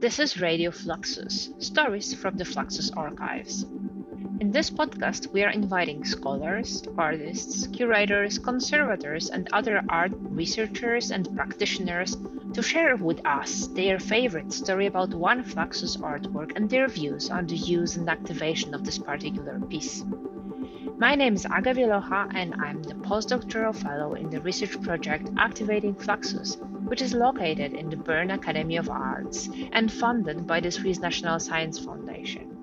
This is Radio Fluxus, stories from the Fluxus archives. In this podcast, we are inviting scholars, artists, curators, conservators, and other art researchers and practitioners to share with us their favorite story about one Fluxus artwork and their views on the use and activation of this particular piece. My name is Aga Wielocha, and I'm the postdoctoral fellow in the research project Activating Fluxus, which is located in the Bern Academy of Arts and funded by the Swiss National Science Foundation.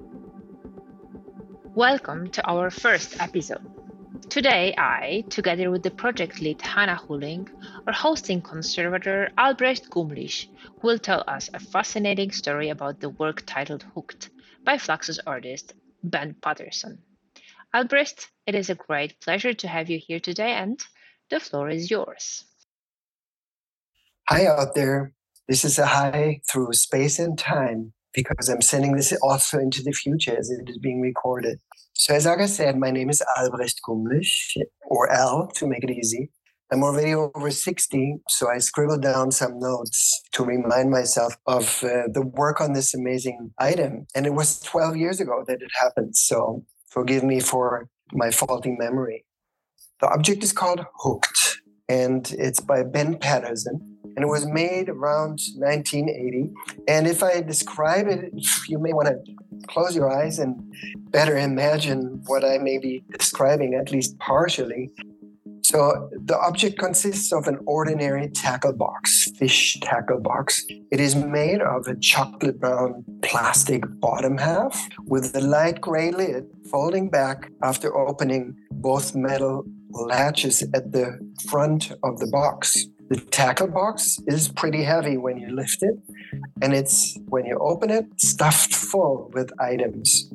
Welcome to our first episode. Today, I, together with the project lead Hanna Hölling, are hosting conservator Albrecht Gumlich, who will tell us a fascinating story about the work titled Hooked by Fluxus artist Ben Patterson. Albrecht, it is a great pleasure to have you here today, and the floor is yours. Hi out there. This is a hi through space and time because I'm sending this also into the future as it is being recorded. So, as Aga said, my name is Albrecht Gumlich, or Al to make it easy. I'm already over 60, so I scribbled down some notes to remind myself of uh, the work on this amazing item. And it was 12 years ago that it happened, so forgive me for my faulty memory. The object is called Hooked, and it's by Ben Patterson and it was made around 1980. And if I describe it, you may want to close your eyes and better imagine what I may be describing, at least partially. So the object consists of an ordinary tackle box, fish tackle box. It is made of a chocolate brown plastic bottom half with a light gray lid folding back after opening both metal latches at the front of the box. The tackle box is pretty heavy when you lift it, and it's when you open it, stuffed full with items.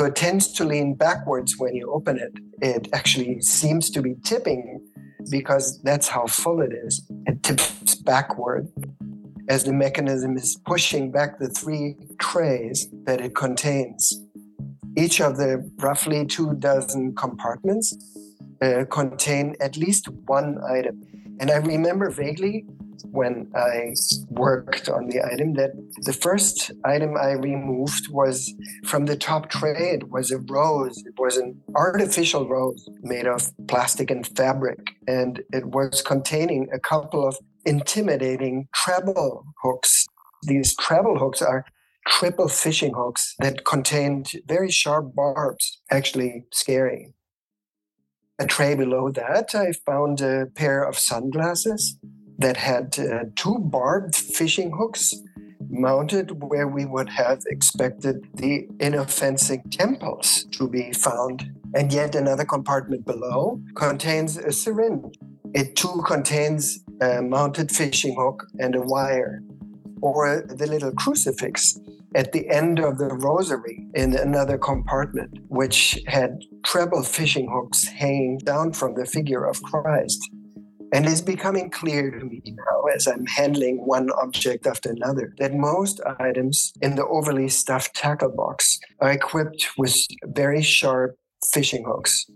So it tends to lean backwards when you open it. It actually seems to be tipping because that's how full it is. It tips backward as the mechanism is pushing back the three trays that it contains. Each of the roughly two dozen compartments uh, contain at least one item. And I remember vaguely when I worked on the item that the first item I removed was from the top tray. It was a rose. It was an artificial rose made of plastic and fabric. And it was containing a couple of intimidating treble hooks. These treble hooks are triple fishing hooks that contained very sharp barbs, actually scary a tray below that, I found a pair of sunglasses that had uh, two barbed fishing hooks mounted where we would have expected the inoffensive temples to be found. And yet another compartment below contains a syringe. It too contains a mounted fishing hook and a wire, or the little crucifix at the end of the rosary in another compartment, which had treble fishing hooks hanging down from the figure of Christ. And it's becoming clear to me now, as I'm handling one object after another, that most items in the overly stuffed tackle box are equipped with very sharp fishing hooks.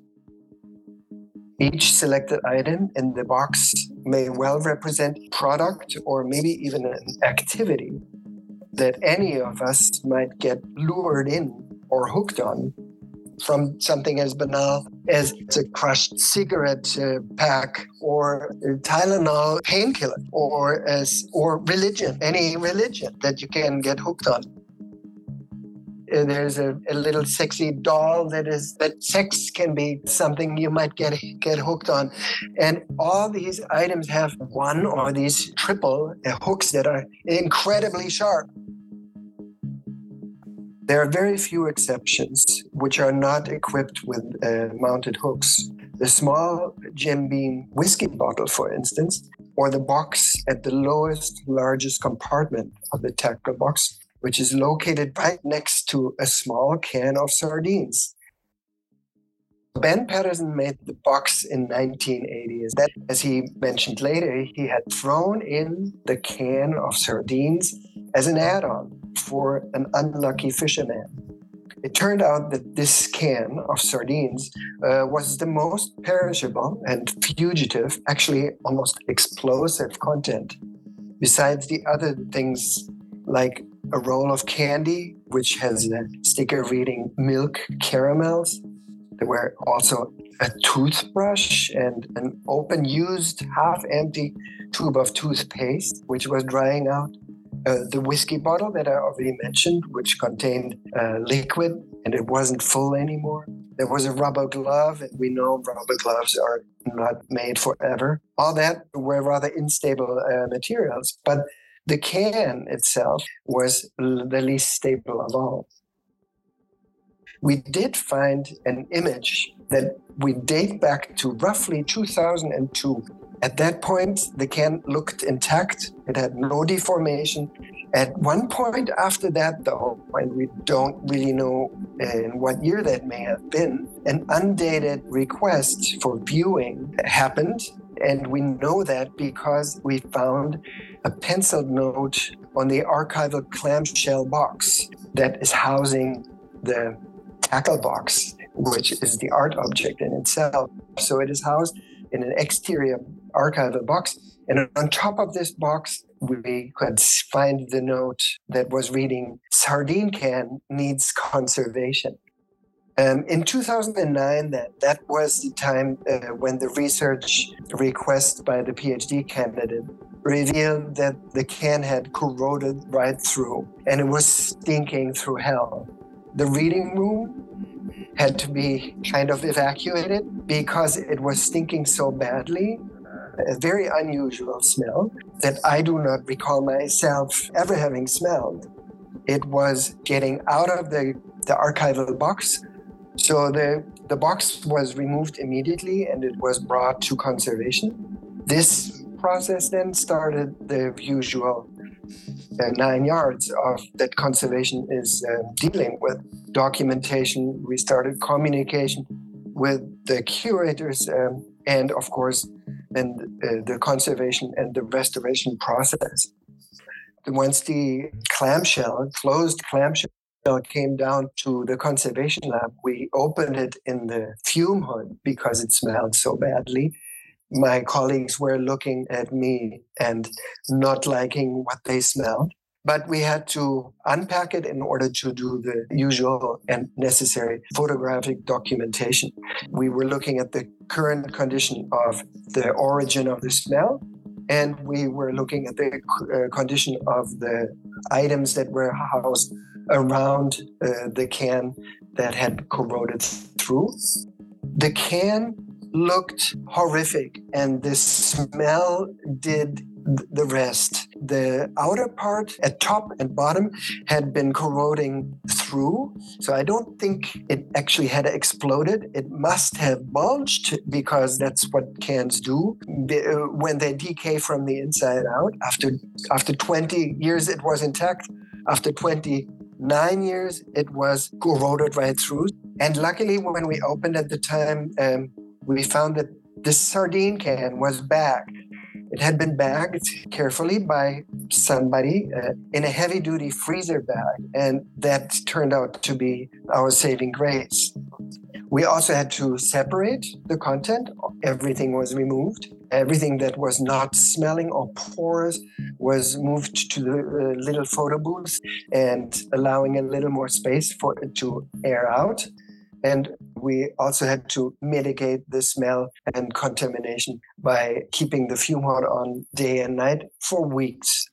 Each selected item in the box may well represent product or maybe even an activity that any of us might get lured in or hooked on from something as banal as a crushed cigarette uh, pack or Tylenol painkiller or as or religion, any religion that you can get hooked on. Uh, there's a, a, little sexy doll that is that sex can be something you might get get hooked on and all these items have one or these triple uh, hooks that are incredibly sharp there are very few exceptions which are not equipped with uh, mounted hooks. The small Jim Beam whiskey bottle, for instance, or the box at the lowest, largest compartment of the tackle box, which is located right next to a small can of sardines. Ben Patterson made the box in 1980. That, as he mentioned later, he had thrown in the can of sardines as an add on for an unlucky fisherman. It turned out that this can of sardines uh, was the most perishable and fugitive, actually almost explosive content, besides the other things like a roll of candy, which has a sticker reading milk caramels. There were also a toothbrush and an open used half empty tube of toothpaste, which was drying out. Uh, the whiskey bottle that I already mentioned, which contained uh, liquid and it wasn't full anymore. There was a rubber glove, and we know rubber gloves are not made forever. All that were rather unstable uh, materials, but the can itself was the least stable of all. We did find an image that we date back to roughly 2002 at that point, the can looked intact. It had no deformation. At one point after that, though, and we don't really know in what year that may have been, an undated request for viewing happened. And we know that because we found a penciled note on the archival clamshell box that is housing the tackle box, which is the art object in itself. So it is housed in an exterior archival box. And on top of this box, we could find the note that was reading Sardine can needs conservation. Um, in 2009, that, that was the time uh, when the research request by the PhD candidate revealed that the can had corroded right through and it was stinking through hell. The reading room had to be kind of evacuated because it was stinking so badly. A very unusual smell that I do not recall myself ever having smelled. It was getting out of the, the archival box. So the, the box was removed immediately and it was brought to conservation. This process then started the usual uh, nine yards of that conservation is uh, dealing with documentation. We started communication with the curators um, and, of course, and uh, the conservation and the restoration process. Once the clamshell, closed clamshell, came down to the conservation lab, we opened it in the fume hood because it smelled so badly my colleagues were looking at me and not liking what they smelled. But we had to unpack it in order to do the usual and necessary photographic documentation. We were looking at the current condition of the origin of the smell, and we were looking at the uh, condition of the items that were housed around uh, the can that had corroded through. The can looked horrific and the smell did the rest. The outer part at top and bottom had been corroding through. So I don't think it actually had exploded. It must have bulged because that's what cans do uh, when they decay from the inside out. After after 20 years it was intact. After 29 years it was corroded right through. And luckily when we opened at the time um, we found that this sardine can was bagged. It had been bagged carefully by somebody uh, in a heavy duty freezer bag, and that turned out to be our saving grace. We also had to separate the content. Everything was removed. Everything that was not smelling or porous was moved to the uh, little photo booth and allowing a little more space for it to air out. And we also had to mitigate the smell and contamination by keeping the fume hood on day and night for weeks.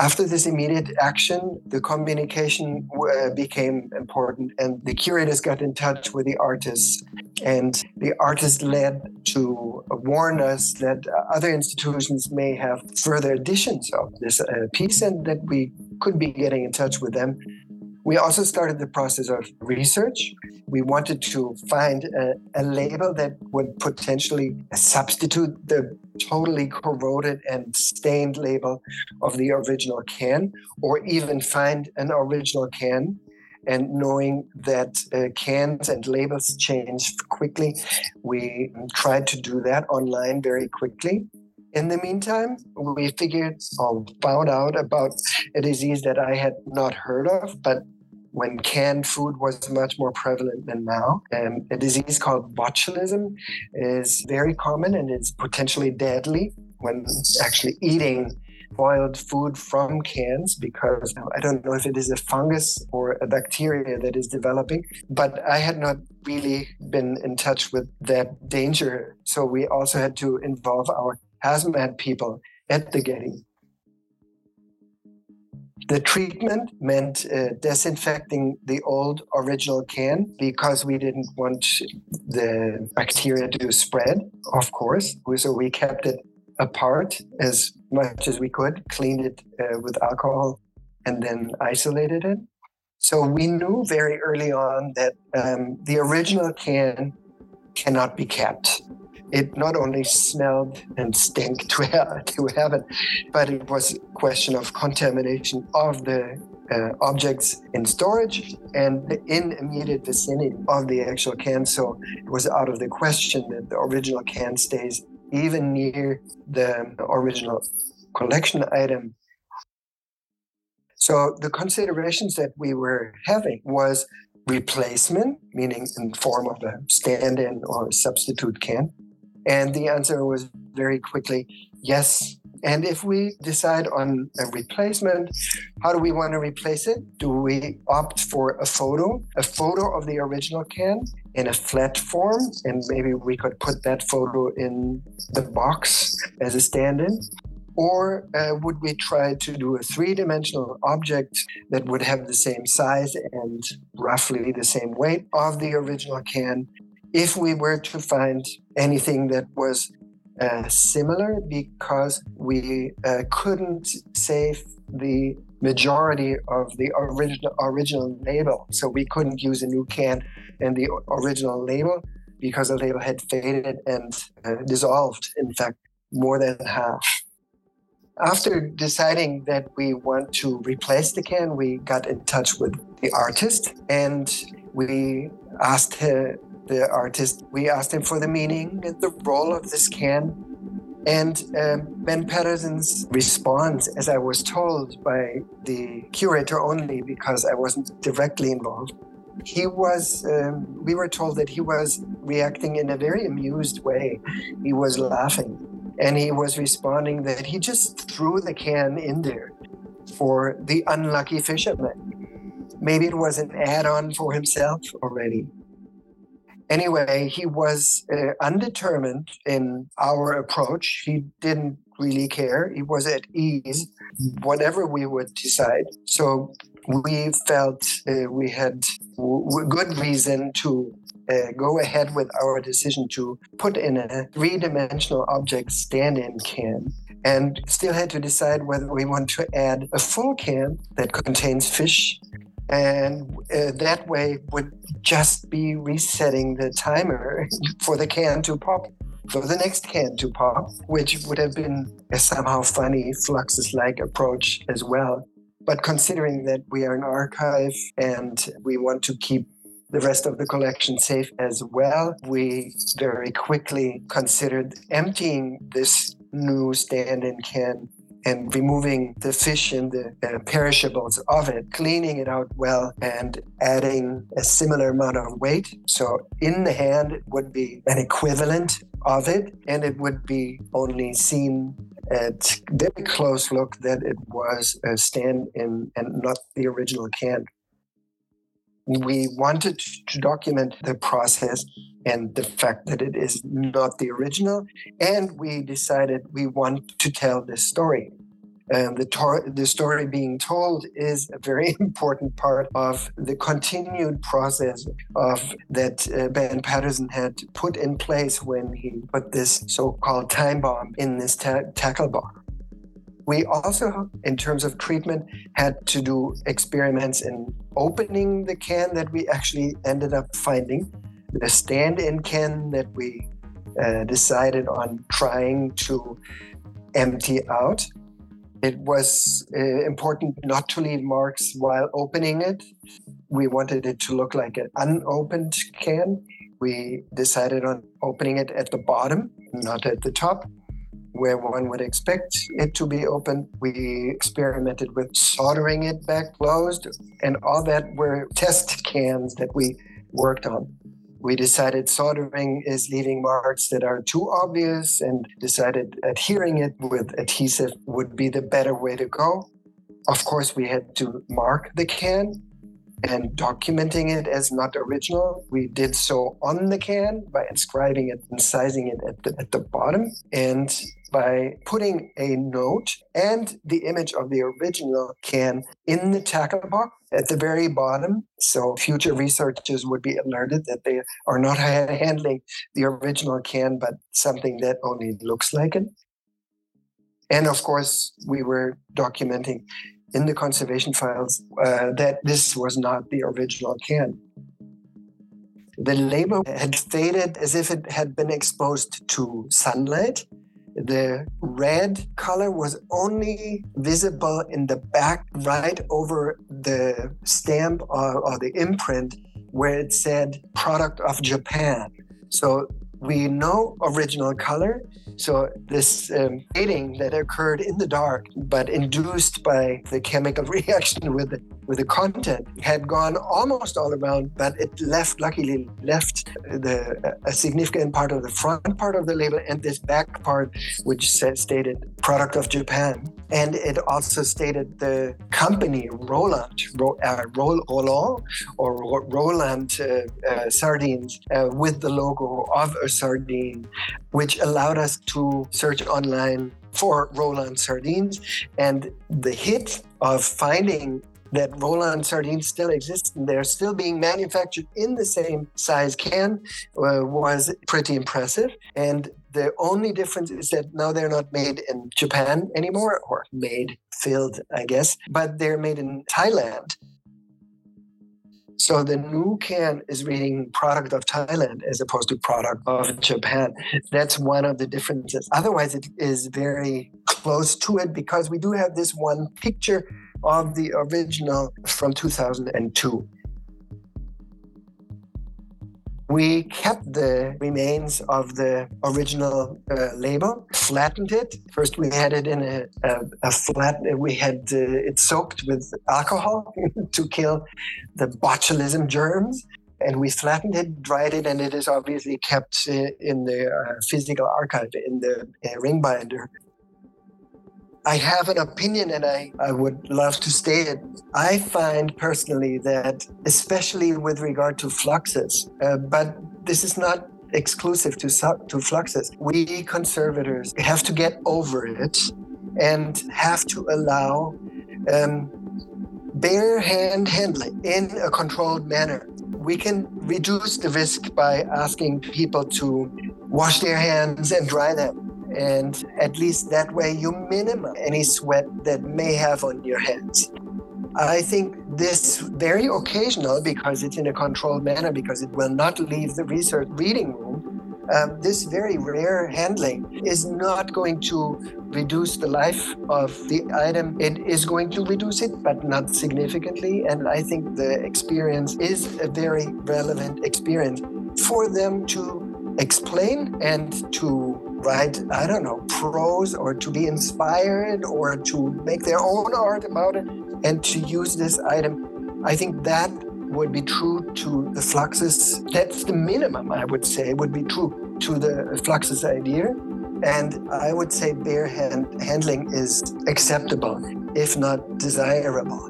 After this immediate action, the communication uh, became important, and the curators got in touch with the artists. And the artists led to warn us that other institutions may have further editions of this uh, piece and that we could be getting in touch with them we also started the process of research. We wanted to find a, a, label that would potentially substitute the totally corroded and stained label of the original can, or even find an original can. And knowing that uh, cans and labels change quickly, we tried to do that online very quickly. In the meantime, we figured or found out about a disease that I had not heard of, but when canned food was much more prevalent than now. And a disease called botulism is very common and it's potentially deadly when actually eating boiled food from cans because I don't know if it is a fungus or a bacteria that is developing, but I had not really been in touch with that danger. So we also had to involve our hazmat people at the Getty. The treatment meant uh, disinfecting the old original can because we didn't want the bacteria to spread, of course. So we kept it apart as much as we could, cleaned it uh, with alcohol, and then isolated it. So we knew very early on that um, the original can cannot be kept. It not only smelled and stank to to have it, but it was a question of contamination of the uh, objects in storage and in immediate vicinity of the actual can. So it was out of the question that the original can stays even near the original collection item. So the considerations that we were having was replacement, meaning in form of a stand-in or substitute can. And the answer was very quickly yes. And if we decide on a replacement, how do we want to replace it? Do we opt for a photo, a photo of the original can in a flat form? And maybe we could put that photo in the box as a stand in. Or uh, would we try to do a three dimensional object that would have the same size and roughly the same weight of the original can if we were to find anything that was uh, similar because we uh, couldn't save the majority of the original original label. So we couldn't use a new can and the original label because the label had faded and uh, dissolved in fact more than half. After deciding that we want to replace the can, we got in touch with the artist and we asked her, the artist, we asked him for the meaning and the role of this can. And uh, Ben Patterson's response, as I was told by the curator only because I wasn't directly involved, he was, um, we were told that he was reacting in a very amused way. He was laughing and he was responding that he just threw the can in there for the unlucky fisherman. Maybe it was an add on for himself already. Anyway, he was uh, undetermined in our approach. He didn't really care. He was at ease, whatever we would decide. So we felt uh, we had w- good reason to uh, go ahead with our decision to put in a three dimensional object stand in can and still had to decide whether we want to add a full can that contains fish. And uh, that way would just be resetting the timer for the can to pop for the next can to pop, which would have been a somehow funny Fluxus like approach as well. But considering that we are an archive and we want to keep the rest of the collection safe as well. We very quickly considered emptying this new stand in can and removing the fish and the uh, perishables of it, cleaning it out well, and adding a similar amount of weight. So in the hand, it would be an equivalent of it, and it would be only seen at very close look that it was a stand in and not the original can we wanted to document the process and the fact that it is not the original. And we decided we want to tell this story. And the, the story being told is a very important part of the continued process of that uh, Ben Patterson had put in place when he put this so-called time bomb in this ta- tackle bar. We also, in terms of treatment, had to do experiments in opening the can that we actually ended up finding, the stand in can that we uh, decided on trying to empty out. It was uh, important not to leave marks while opening it. We wanted it to look like an unopened can. We decided on opening it at the bottom, not at the top where one would expect it to be open. We experimented with soldering it back closed, and all that were test cans that we worked on. we decided soldering is leaving marks that are too obvious and decided adhering it with adhesive would be the better way to go. Of course, we had to mark the can and documenting it as not original. We did so on the can by inscribing it and sizing it at the, at the bottom and by putting a note and the image of the original can in the tackle box at the very bottom. So future researchers would be alerted that they are not handling the original can, but something that only looks like it. And of course, we were documenting in the conservation files uh, that this was not the original can. The label had faded as if it had been exposed to sunlight. The red color was only visible in the back, right over the stamp or, or the imprint where it said product of Japan. So we know original color. So this um, fading that occurred in the dark, but induced by the chemical reaction with the, with the content, had gone almost all around, but it left, luckily, left the a significant part of the front part of the label and this back part, which said, stated product of Japan. And it also stated the company Roland, Ro, uh, Roland or Roland uh, uh, sardines uh, with the logo of sardine, which allowed us to search online for Roland sardines. And the hit of finding that Roland sardines still exist and they're still being manufactured in the same size can uh, was pretty impressive. And the only difference is that now they're not made in Japan anymore, or made, filled, I guess, but they're made in Thailand. So the new can is reading product of Thailand as opposed to product of Japan. That's one of the differences. Otherwise, it is very close to it because we do have this one picture of the original from 2002 we kept the remains of the original uh, label, flattened it. First, we had it in a, a, a flat, we had uh, it soaked with alcohol to kill the botulism germs. And we flattened it, dried it, and it is obviously kept uh, in the uh, physical archive in the uh, ring binder I have an opinion and I, I would love to state it. I find personally that, especially with regard to Fluxus, uh, but this is not exclusive to, to Fluxus, we conservators have to get over it and have to allow um, bare hand handling in a controlled manner. We can reduce the risk by asking people to wash their hands and dry them and at least that way you minimize any sweat that may have on your hands. I think this very occasional, because it's in a controlled manner, because it will not leave the research reading room, um, this very rare handling is not going to reduce the life of the item. It is going to reduce it, but not significantly. And I think the experience is a very relevant experience for them to explain and to write, I don't know, prose or to be inspired or to make their own art about it and to use this item. I think that would be true to the Fluxus. That's the minimum, I would say, would be true to the Fluxus idea. And I would say bare hand handling is acceptable, if not desirable.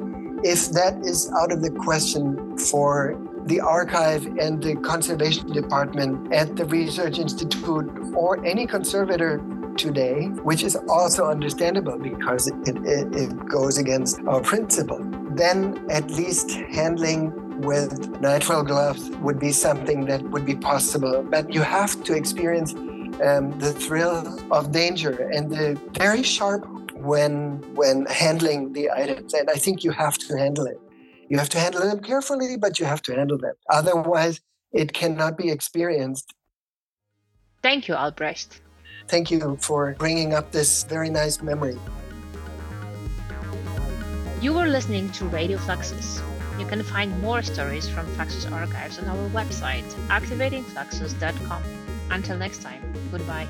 If that is out of the question for the archive and the conservation department at the Research Institute or any conservator today, which is also understandable because it, it, it goes against our principle. Then at least handling with nitrile gloves would be something that would be possible. But you have to experience um, the thrill of danger and the very sharp when when handling the items. And I think you have to handle it. You have to handle them carefully, but you have to handle them. Otherwise, it cannot be experienced. Thank you, Albrecht. Thank you for bringing up this very nice memory. You were listening to Radio Fluxus. You can find more stories from Fluxus archives on our website, activatingfluxus.com. Until next time, goodbye.